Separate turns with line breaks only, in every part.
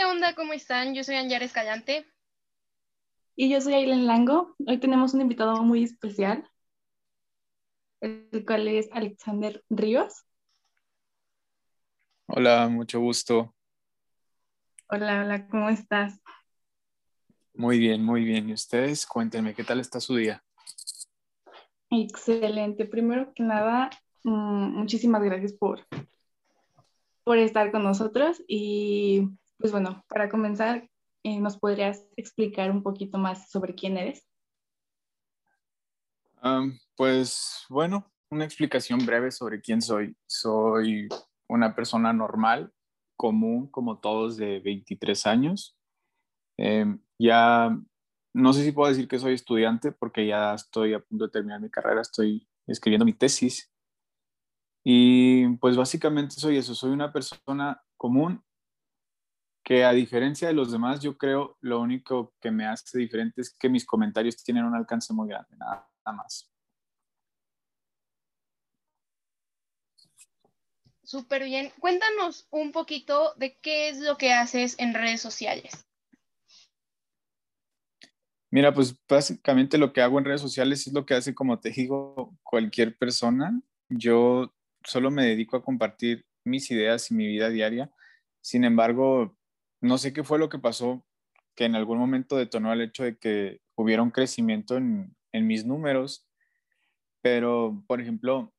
¿qué onda? ¿Cómo están? Yo soy Anjar Escallante.
Y yo soy Aileen Lango. Hoy tenemos un invitado muy especial, el cual es Alexander Ríos.
Hola, mucho gusto.
Hola, hola, ¿cómo estás?
Muy bien, muy bien. ¿Y ustedes? Cuéntenme, ¿qué tal está su día?
Excelente. Primero que nada, mm, muchísimas gracias por, por estar con nosotros. Y pues bueno, para comenzar, eh, ¿nos podrías explicar un poquito más sobre quién eres?
pues bueno, una explicación breve sobre quién soy. Soy una persona normal, común, como todos, de 23 años. Em, ya no sé si puedo decir que soy estudiante porque ya estoy a punto de terminar mi carrera, estoy escribiendo mi tesis. Y pues básicamente soy eso, soy una persona común que a diferencia de los demás, yo creo lo único que me hace diferente es que mis comentarios tienen un alcance muy grande, nada, más.
Súper bien. Cuéntanos un poquito de qué es lo que haces en redes sociales.
Mira, pues básicamente lo que hago en redes sociales es lo que hace, como te digo, cualquier persona. Yo solo me dedico a compartir mis ideas y mi vida diaria. Sin embargo, no sé qué fue lo que pasó, que en algún momento detonó el hecho de que hubiera un crecimiento en, mis números, pero, por ejemplo,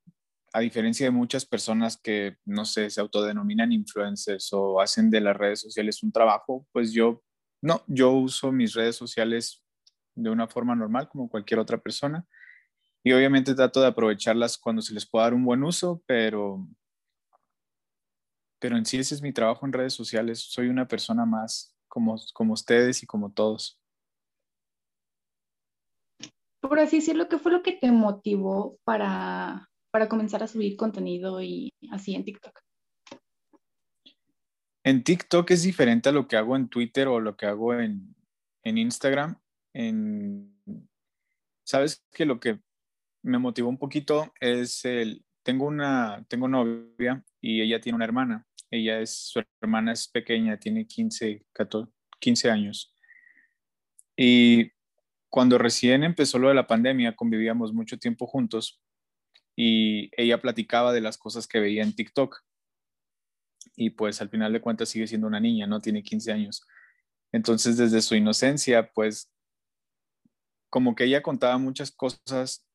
a diferencia de muchas personas que, no sé, se autodenominan influencers o hacen de las redes sociales un trabajo, pues yo, no, yo uso mis redes sociales de una forma normal como cualquier otra persona. Y obviamente trato de aprovecharlas cuando se les pueda dar un buen uso, pero pero en sí ese es mi trabajo en redes sociales. Soy una persona más como, como ustedes y como todos.
Por así decirlo, ¿qué fue lo que te motivó para, para comenzar a subir contenido y así en TikTok?
En TikTok es diferente a lo que hago en Twitter o lo que hago en, en Instagram. En, Sabes que lo que me motivó un poquito es el, tengo una, tengo novia y ella tiene una hermana. Ella es, su hermana es pequeña, tiene 15, 14, 15 años. Y cuando recién empezó lo de la pandemia, convivíamos mucho tiempo juntos y ella platicaba de las cosas que veía en TikTok. Y pues al final de cuentas sigue siendo una niña, ¿no? Tiene 15 años. Entonces desde su inocencia, pues como que ella contaba muchas cosas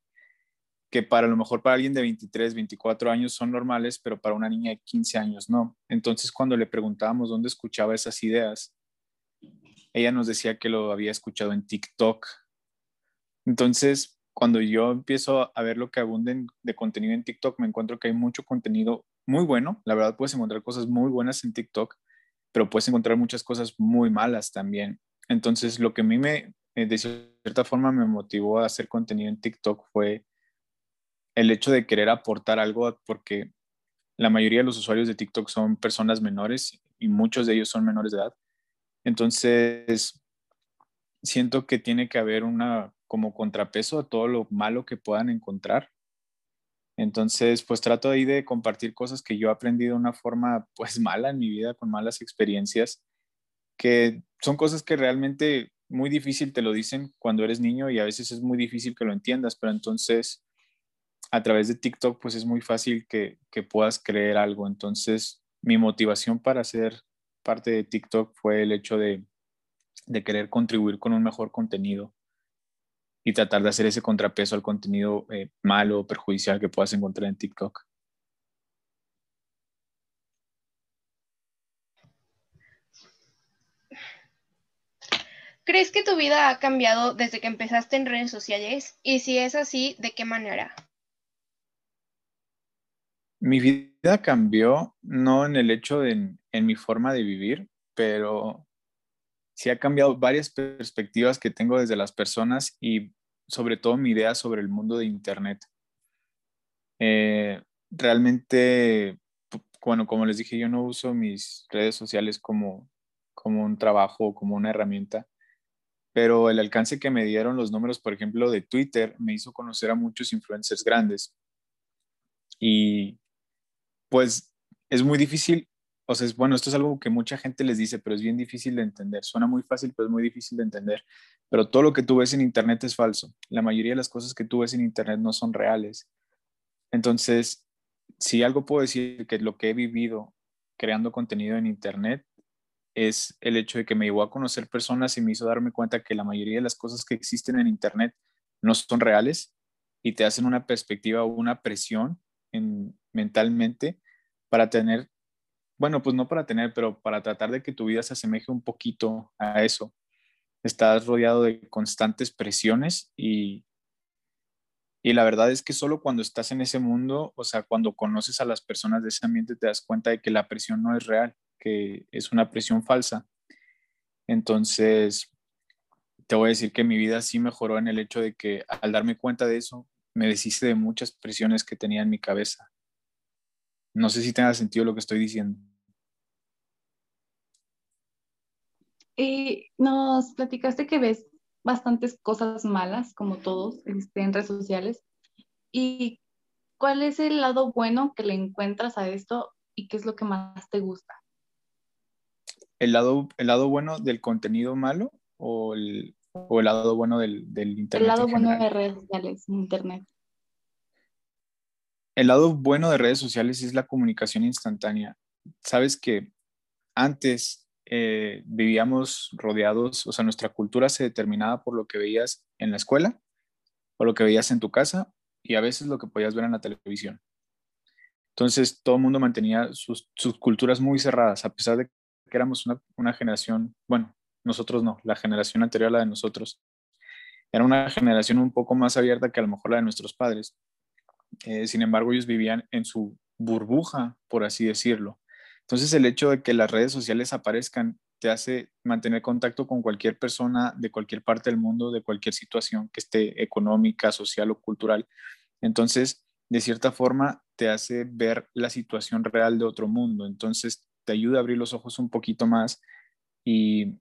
que para lo mejor para alguien de 23, 24 años son normales, pero para una niña de 15 años no. Entonces cuando le preguntábamos dónde escuchaba esas ideas, ella nos decía que lo había escuchado en TikTok. Entonces, cuando yo empiezo a ver lo que abunden de contenido en TikTok, me encuentro que hay mucho contenido muy bueno. La verdad, puedes encontrar cosas muy buenas en TikTok, pero puedes encontrar muchas cosas muy malas también. Entonces, lo que a mí me, eh, de cierta forma, me motivó a hacer contenido en TikTok fue el hecho de querer aportar algo, porque la mayoría de los usuarios de TikTok son personas menores y muchos de ellos son menores de edad. Entonces, siento que tiene que haber una como contrapeso a todo lo malo que puedan encontrar. Entonces, pues trato ahí de compartir cosas que yo he aprendido de una forma pues mala en mi vida, con malas experiencias, que son cosas que realmente muy difícil te lo dicen cuando eres niño y a veces es muy difícil que lo entiendas, pero entonces a través de TikTok, pues es muy fácil que, puedas creer algo. Entonces, mi motivación para ser parte de TikTok fue el hecho de, querer contribuir con un mejor contenido y tratar de hacer ese contrapeso al contenido eh, malo o perjudicial que puedas encontrar en TikTok.
¿Crees que tu vida ha cambiado desde que empezaste en redes sociales? Y si es así, ¿de qué manera?
Mi vida cambió, no en el hecho de en, mi forma de vivir, pero sí ha cambiado varias perspectivas que tengo desde las personas y sobre todo mi idea sobre el mundo de Internet. Eh, realmente, bueno, como les dije, yo no uso mis redes sociales como, como un trabajo o como una herramienta, pero el alcance que me dieron los números, por ejemplo, de Twitter, me hizo conocer a muchos influencers grandes. Y pues es muy difícil o sea, es, bueno, esto es algo que mucha gente les dice, pero es bien difícil de entender. Suena muy fácil, pero es muy difícil de entender. Pero todo lo que tú ves en Internet es falso. La mayoría de las cosas que tú ves en Internet no son reales. Entonces, si algo puedo decir que lo que he vivido creando contenido en Internet es el hecho de que me llevó a conocer personas y me hizo darme cuenta que la mayoría de las cosas que existen en Internet no son reales y te hacen una perspectiva o una presión en, mentalmente para tener, bueno, pues no para tener, pero para tratar de que tu vida se asemeje un poquito a eso. Estás rodeado de constantes presiones y, y la verdad es que solo cuando estás en ese mundo, o sea, cuando conoces a las personas de ese ambiente, te das cuenta de que la presión no es real que es una presión falsa. Entonces, te voy a decir que mi vida sí mejoró en el hecho de que al darme cuenta de eso, me deshice de muchas presiones que tenía en mi cabeza. No sé si tenga sentido lo que estoy diciendo.
Y nos platicaste que ves bastantes cosas malas, como todos este, en redes sociales. ¿Y cuál es el lado bueno que le encuentras a esto y qué es lo que más te gusta?
el lado, el lado bueno del contenido malo o el, o el lado bueno del, del Internet.
El lado bueno de redes sociales, Internet.
El lado bueno de redes sociales es la comunicación instantánea. Sabes que antes eh, vivíamos rodeados, o sea, nuestra cultura se determinaba por lo que veías en la escuela o lo que veías en tu casa y a veces lo que podías ver en la televisión. Entonces, todo el mundo mantenía sus, sus culturas muy cerradas, a pesar de que éramos una, una, generación, bueno, nosotros no, la generación anterior a la de nosotros, era una generación un poco más abierta que a lo mejor la de nuestros padres. Eh, sin embargo, ellos vivían en su burbuja, por así decirlo. Entonces, el hecho de que las redes sociales aparezcan te hace mantener contacto con cualquier persona de cualquier parte del mundo, de cualquier situación que esté económica, social o cultural. Entonces, de cierta forma, te hace ver la situación real de otro mundo. Entonces, te ayuda a abrir los ojos un poquito más. Y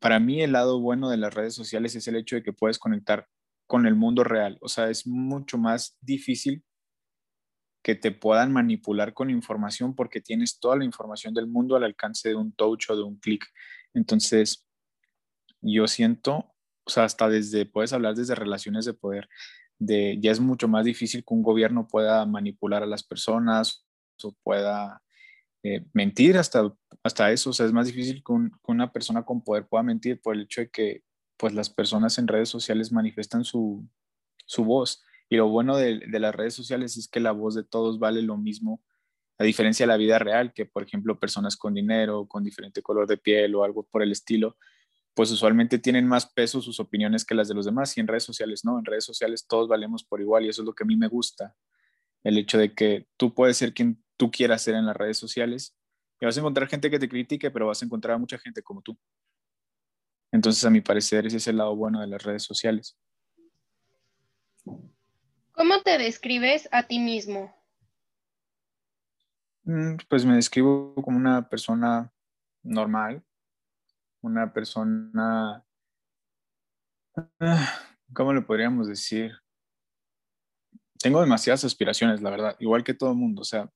para mí el lado bueno de las redes sociales es el hecho de que puedes conectar con el mundo real. O sea, es mucho más difícil que te puedan manipular con información porque tienes toda la información del mundo al alcance de un touch o de un clic. Entonces, yo siento, o sea, hasta desde, puedes hablar desde relaciones de poder, de ya es mucho más difícil que un gobierno pueda manipular a las personas o pueda eh, mentir hasta, hasta eso. O sea, es más difícil que, una persona con poder pueda mentir por el hecho de que pues las personas en redes sociales manifiestan su, su voz. Y lo bueno de, las redes sociales es que la voz de todos vale lo mismo, a diferencia de la vida real, que por ejemplo personas con dinero, con diferente color de piel o algo por el estilo, pues usualmente tienen más peso sus opiniones que las de los demás. Y en redes sociales no, en redes sociales todos valemos por igual y eso es lo que a mí me gusta. El hecho de que tú puedes ser quien tú quieras ser en las redes sociales. Y vas a encontrar gente que te critique, pero vas a encontrar a mucha gente como tú. Entonces, a mi parecer, ese es el lado bueno de las redes sociales.
¿Cómo te describes a ti mismo?
Mm, pues me describo como una persona normal, una persona, ah, ¿cómo le podríamos decir? Tengo demasiadas aspiraciones, la verdad, igual que todo el mundo. O sea,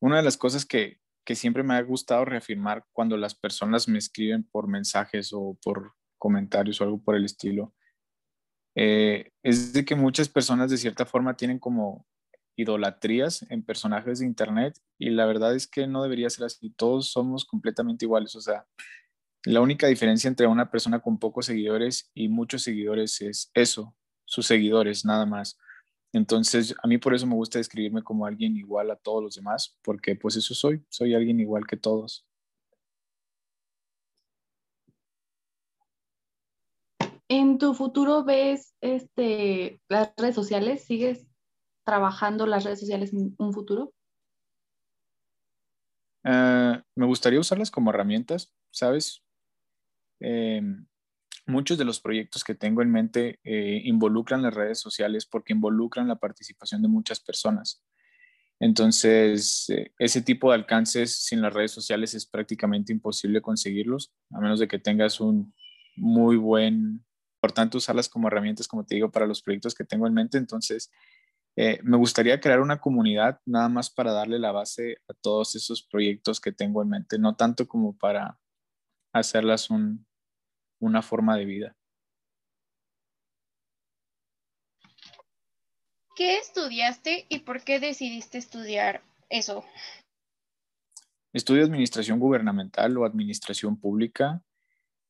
una de las cosas que, siempre me ha gustado reafirmar cuando las personas me escriben por mensajes o por comentarios o algo por el estilo, eh, es de que muchas personas de cierta forma tienen como idolatrías en personajes de internet y la verdad es que no debería ser así, todos somos completamente iguales, o sea, la única diferencia entre una persona con pocos seguidores y muchos seguidores es eso, sus seguidores, nada más. Entonces, a mí por eso me gusta describirme como alguien igual a todos los demás, porque pues eso soy, soy alguien igual que todos.
¿En tu futuro ves este, las redes sociales? ¿Sigues trabajando las redes sociales en un futuro?
Eh, me gustaría usarlas como herramientas, ¿sabes? Em, muchos de los proyectos que tengo en mente eh, involucran las redes sociales porque involucran la participación de muchas personas. Entonces, eh, ese tipo de alcances sin las redes sociales es prácticamente imposible conseguirlos, a menos de que tengas un muy buen, importante usarlas como herramientas, como te digo, para los proyectos que tengo en mente. Entonces, Eh, me gustaría crear una comunidad nada más para darle la base a todos esos proyectos que tengo en mente, no tanto como para hacerlas una forma de vida.
¿Qué estudiaste y por qué decidiste estudiar eso?
Estudio administración gubernamental o administración pública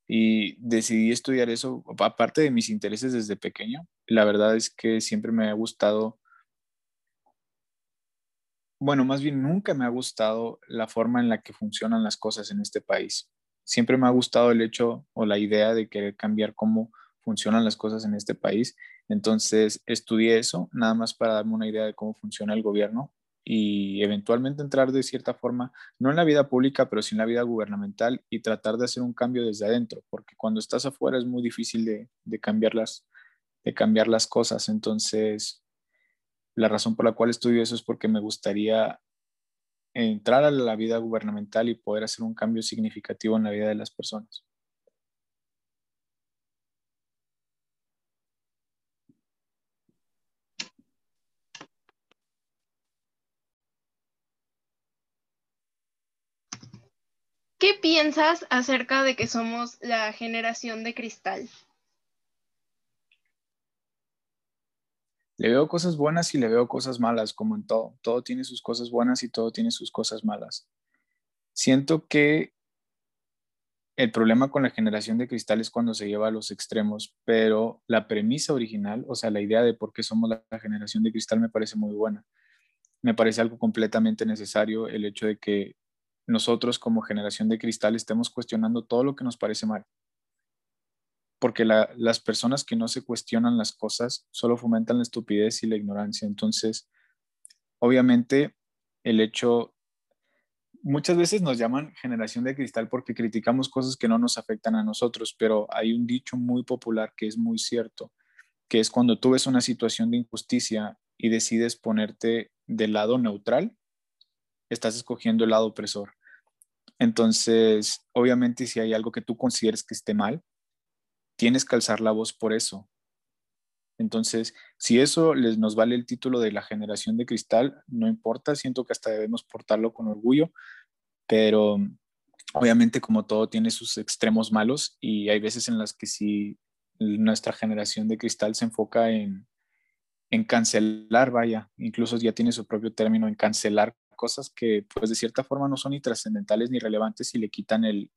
y decidí estudiar eso, aparte de mis intereses desde pequeño. La verdad es que siempre me ha gustado, bueno, más bien nunca me ha gustado la forma en la que funcionan las cosas en este país. Siempre me ha gustado el hecho o la idea de querer cambiar cómo funcionan las cosas en este país. Entonces estudié eso, nada más para darme una idea de cómo funciona el gobierno y eventualmente entrar de cierta forma, no en la vida pública, pero sí en la vida gubernamental y tratar de hacer un cambio desde adentro, porque cuando estás afuera es muy difícil de, de cambiar, las, de cambiar las cosas. Entonces, la razón por la cual estudio eso es porque me gustaría entrar a la vida gubernamental y poder hacer un cambio significativo en la vida de las personas.
¿Qué piensas acerca de que somos la generación de cristal?
Le veo cosas buenas y le veo cosas malas, como en todo. Todo tiene sus cosas buenas y todo tiene sus cosas malas. Siento que el problema con la generación de cristal es cuando se lleva a los extremos, pero la premisa original, o sea, la idea de por qué somos la generación de cristal me parece muy buena. Me parece algo completamente necesario el hecho de que nosotros como generación de cristal estemos cuestionando todo lo que nos parece mal. Porque las personas que no se cuestionan las cosas solo fomentan la estupidez y la ignorancia. Entonces, obviamente, el hecho, muchas veces nos llaman generación de cristal porque criticamos cosas que no nos afectan a nosotros, pero hay un dicho muy popular que es muy cierto, que es cuando tú ves una situación de injusticia y decides ponerte del lado neutral, estás escogiendo el lado opresor. Entonces, obviamente, si hay algo que tú consideres que esté mal, tienes que alzar la voz por eso. Entonces, si eso les nos vale el título de la generación de cristal, no importa, siento que hasta debemos portarlo con orgullo, pero obviamente como todo tiene sus extremos malos y hay veces en las que si nuestra generación de cristal se enfoca en, en cancelar, vaya, incluso ya tiene su propio término, en cancelar cosas que pues de cierta forma no son ni trascendentales ni relevantes y le quitan el,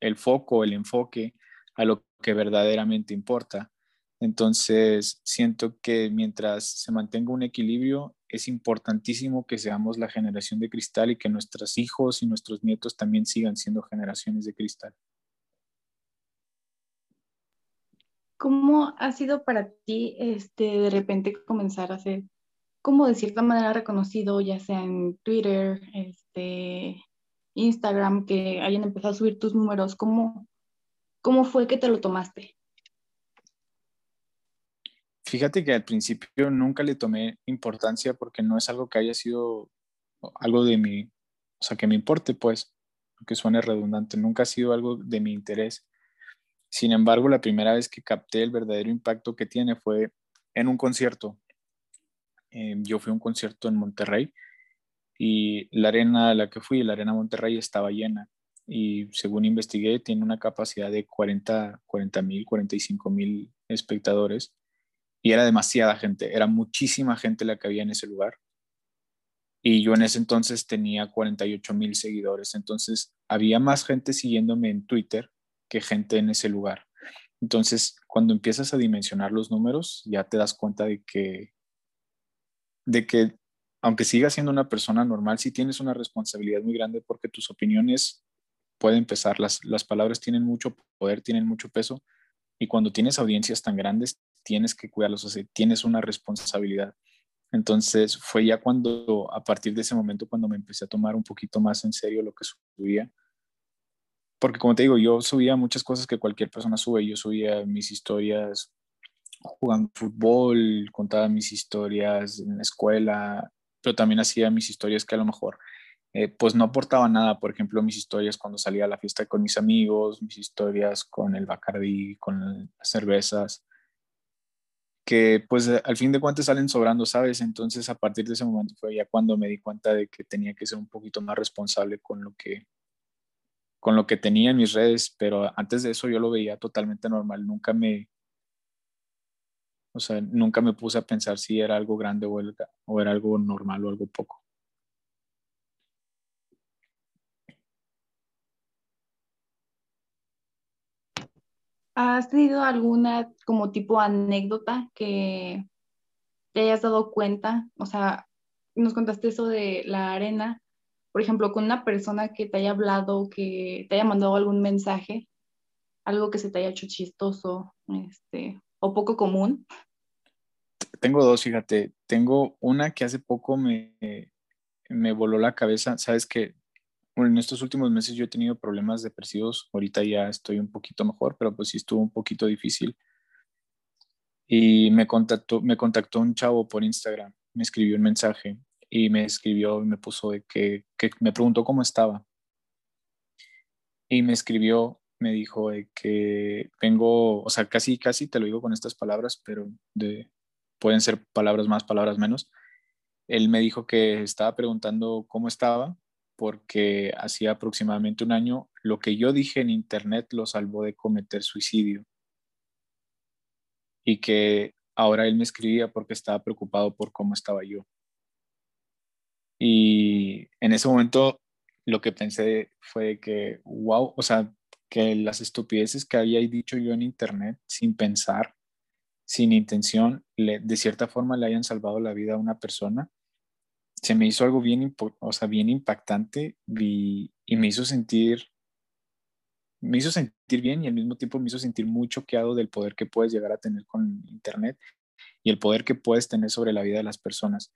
el foco, el enfoque a lo que verdaderamente importa. Entonces, siento que mientras se mantenga un equilibrio, es importantísimo que seamos la generación de cristal y que nuestros hijos y nuestros nietos también sigan siendo generaciones de cristal.
¿Cómo ha sido para ti este, de repente comenzar a hacer como de cierta manera reconocido, ya sea en Twitter, este, Instagram, que hayan empezado a subir tus números? ¿Cómo, cómo fue que te lo tomaste?
Fíjate que al principio nunca le tomé importancia porque no es algo que haya sido algo de mi, o sea, que me importe, pues, aunque suene redundante, nunca ha sido algo de mi interés. Sin embargo, la primera vez que capté el verdadero impacto que tiene fue en un concierto. Eh, yo fui a un concierto en Monterrey y la arena a la que fui, la arena Monterrey, estaba llena y según investigué tiene una capacidad de 40 mil, 45 mil espectadores y era demasiada gente, era muchísima gente la que había en ese lugar. Y yo en ese entonces tenía 48 mil seguidores, entonces había más gente siguiéndome en Twitter que gente en ese lugar. Entonces, cuando empiezas a dimensionar los números, ya te das cuenta de que de que aunque sigas siendo una persona normal, sí tienes una responsabilidad muy grande porque tus opiniones pueden pesar, las, las palabras tienen mucho poder, tienen mucho peso y cuando tienes audiencias tan grandes tienes que cuidarlos, o sea, tienes una responsabilidad. Entonces fue ya cuando, a partir de ese momento, cuando me empecé a tomar un poquito más en serio lo que subía. Porque como te digo, yo subía muchas cosas que cualquier persona sube. Yo subía mis historias jugando fútbol, contaba mis historias en la escuela, pero también hacía mis historias que a lo mejor eh, pues no aportaba nada, por ejemplo, mis historias cuando salía a la fiesta con mis amigos, mis historias con el Bacardi, con las cervezas, que pues al fin de cuentas salen sobrando, ¿sabes? Entonces a partir de ese momento fue ya cuando me di cuenta de que tenía que ser un poquito más responsable con lo que con lo que tenía en mis redes, pero antes de eso yo lo veía totalmente normal, nunca me o sea, nunca me puse a pensar si era algo grande o, era algo normal o algo poco.
¿Has tenido alguna como tipo anécdota que te hayas dado cuenta? O sea, nos contaste eso de la arena, por ejemplo, con una persona que te haya hablado, que te haya mandado algún mensaje, algo que se te haya hecho chistoso, este, o poco común.
Tengo dos, fíjate. Tengo una que hace poco me, me voló la cabeza. Sabes que en estos últimos meses yo he tenido problemas depresivos. Ahorita ya estoy un poquito mejor, pero pues sí estuvo un poquito difícil. Y me contactó, me contactó un chavo por Instagram, me escribió un mensaje y me escribió y me puso de que, que me preguntó cómo estaba. Y me escribió, me dijo de que vengo, o sea, casi, casi te lo digo con estas palabras, pero de, pueden ser palabras más, palabras menos. Él me dijo que estaba preguntando cómo estaba porque hacía aproximadamente un año lo que yo dije en internet lo salvó de cometer suicidio. Y que ahora él me escribía porque estaba preocupado por cómo estaba yo. Y en ese momento lo que pensé fue que, wow, o sea, que las estupideces que había dicho yo en internet sin pensar, sin intención, de cierta forma le hayan salvado la vida a una persona se me hizo algo bien, o sea, bien impactante y, me hizo sentir, me hizo sentir bien y al mismo tiempo me hizo sentir muy choqueado del poder que puedes llegar a tener con Internet y el poder que puedes tener sobre la vida de las personas.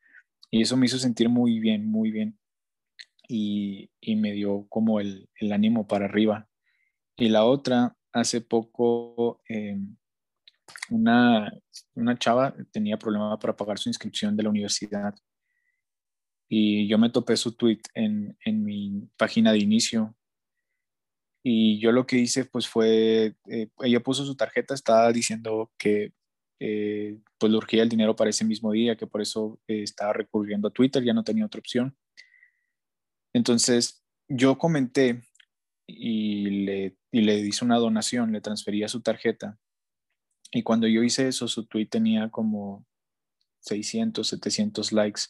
Y eso me hizo sentir muy bien, muy bien. Y, me dio como el, ánimo para arriba. Y la otra, hace poco, em, una, una chava tenía problema para pagar su inscripción de la universidad y yo me topé su tweet en, en mi página de inicio y yo lo que hice pues fue, eh, ella puso su tarjeta, estaba diciendo que eh, pues le urgía el dinero para ese mismo día, que por eso eh, estaba recurriendo a Twitter, ya no tenía otra opción. Entonces yo comenté y le, y le hice una donación, le transfería su tarjeta. Y cuando yo hice eso, su tweet tenía como 600, 700 likes.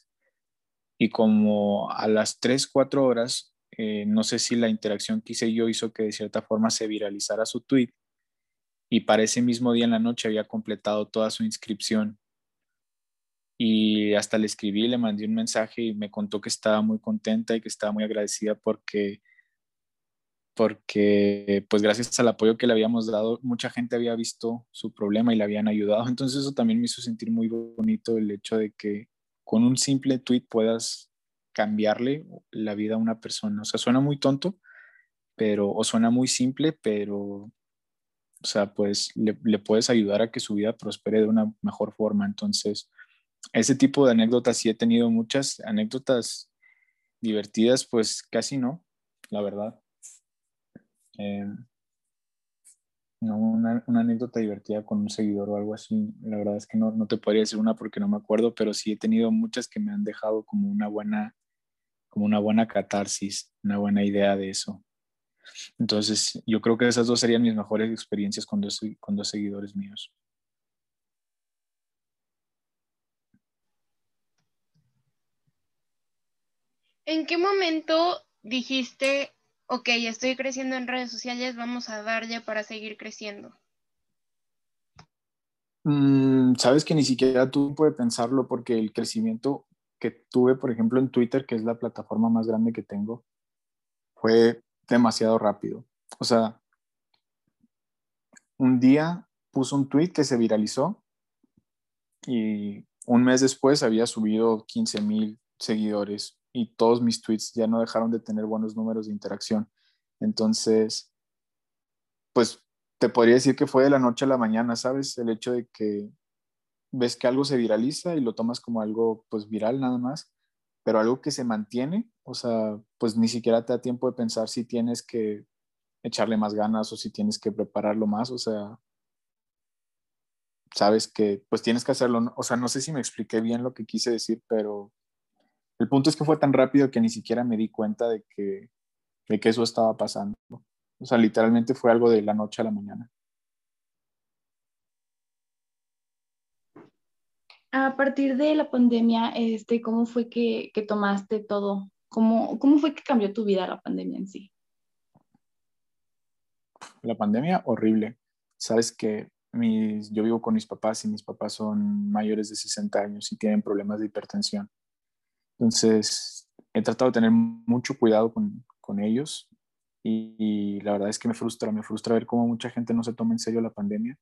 Y como a las 3, 4 horas, eh, no sé si la interacción que hice yo hizo que de cierta forma se viralizara su tweet y para ese mismo día en la noche había completado toda su inscripción. Y hasta le escribí, le mandé un mensaje y me contó que estaba muy contenta y que estaba muy agradecida porque porque pues gracias al apoyo que le habíamos dado, mucha gente había visto su problema y le habían ayudado. Entonces eso también me hizo sentir muy bonito el hecho de que con un simple tweet puedas cambiarle la vida a una persona. O sea, suena muy tonto, pero, o suena muy simple, pero, o sea, pues le, puedes ayudar a que su vida prospere de una mejor forma. Entonces, ese tipo de anécdotas sí he tenido muchas anécdotas divertidas, pues casi no, la verdad. Em, no, una, anécdota divertida con un seguidor o algo así. La verdad es que no, no, te podría decir una porque no me acuerdo, pero sí he tenido muchas que me han dejado como una buena, como una buena catarsis, una buena idea de eso. Entonces, yo creo que esas dos serían mis mejores experiencias con dos, con dos seguidores míos.
¿En qué momento dijiste ok, estoy creciendo en redes sociales, vamos a darle para seguir creciendo?
Mm, sabes que ni siquiera tú puedes pensarlo porque el crecimiento que tuve, por ejemplo, en Twitter, que es la plataforma más grande que tengo, fue demasiado rápido. O sea, un día puso un tweet que se viralizó y un mes después había subido 15 mil seguidores y todos mis tweets ya no dejaron de tener buenos números de interacción. Entonces, pues te podría decir que fue de la noche a la mañana, ¿sabes? El hecho de que ves que algo se viraliza y lo tomas como algo pues viral nada más, pero algo que se mantiene, o sea, pues ni siquiera te da tiempo de pensar si tienes que echarle más ganas o si tienes que prepararlo más, o sea, sabes que pues tienes que hacerlo. O sea, no sé si me expliqué bien lo que quise decir, pero el punto es que fue tan rápido que ni siquiera me di cuenta de que, de que eso estaba pasando. O sea, literalmente fue algo de la noche a la mañana.
A partir de la pandemia, este, ¿cómo fue que, que tomaste todo? ¿Cómo, ¿Cómo fue que cambió tu vida la pandemia en sí?
La pandemia, horrible. Sabes que mis, yo vivo con mis papás y mis papás son mayores de 60 años y tienen problemas de hipertensión. Entonces, he tratado de tener mucho cuidado con, con ellos y, la verdad es que me frustra, me frustra ver cómo mucha gente no se toma en serio la pandemia.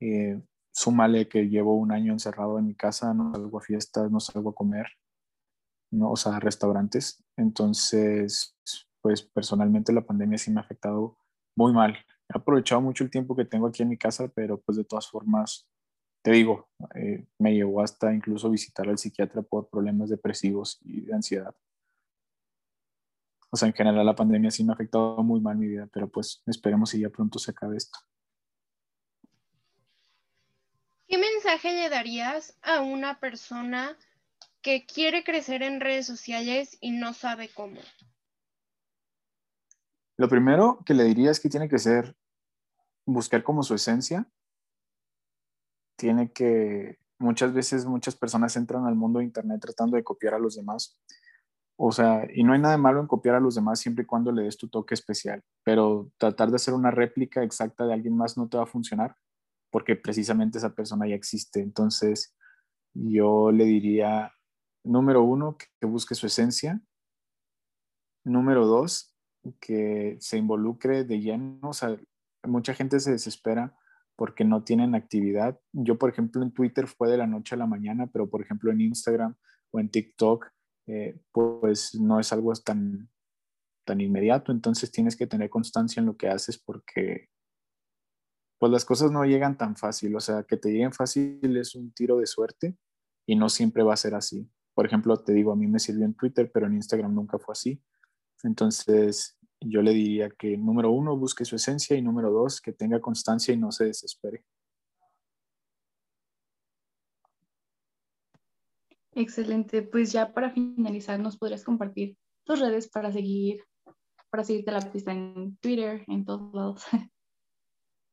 Eh, súmale que llevo un año encerrado en mi casa, no salgo a fiestas, no salgo a comer, no, o sea, a restaurantes. Entonces, pues personalmente la pandemia sí me ha afectado muy mal. He aprovechado mucho el tiempo que tengo aquí en mi casa, pero pues de todas formas, te digo, eh, me llevó hasta incluso visitar al psiquiatra por problemas depresivos y de ansiedad. O sea, en general la pandemia sí me ha afectado muy mal mi vida, pero pues esperemos si ya pronto se acabe esto.
¿Qué mensaje le darías a una persona que quiere crecer en redes sociales y no sabe cómo?
Lo primero que le diría es que tiene que ser buscar como su esencia. Tiene que, muchas veces muchas personas entran al mundo de Internet tratando de copiar a los demás. O sea, y no hay nada de malo en copiar a los demás siempre y cuando le des tu toque especial, pero tratar de hacer una réplica exacta de alguien más no te va a funcionar porque precisamente esa persona ya existe. Entonces, yo le diría, número uno, que busque su esencia. Número dos, que se involucre de lleno. O sea, mucha gente se desespera porque no tienen actividad. Yo, por ejemplo, en Twitter fue de la noche a la mañana, pero por ejemplo en Instagram o en TikTok, eh, pues no es algo tan, tan inmediato. Entonces tienes que tener constancia en lo que haces porque pues las cosas no llegan tan fácil. O sea, que te lleguen fácil es un tiro de suerte y no siempre va a ser así. Por ejemplo, te digo, a mí me sirvió en Twitter, pero en Instagram nunca fue así. Entonces, yo le diría que número uno, busque su esencia y número dos, que tenga constancia y no se desespere.
Excelente. Pues ya para finalizar, ¿nos podrías compartir tus redes para seguir, para seguirte la pista en Twitter, en todos lados?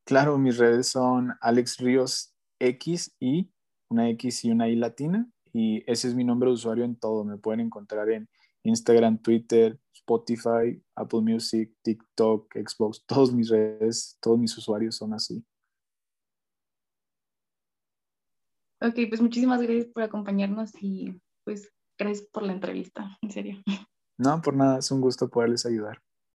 Claro, mis redes son Alex Ríos X y una X y una I latina. Y ese es mi nombre de usuario en todo. Me pueden encontrar en Instagram, Twitter, Spotify, Apple Music, TikTok, Xbox. Todos mis redes, todos mis usuarios son así.
Ok, pues muchísimas gracias por acompañarnos y pues gracias por la entrevista, en serio.
No, por nada, es un gusto poderles ayudar.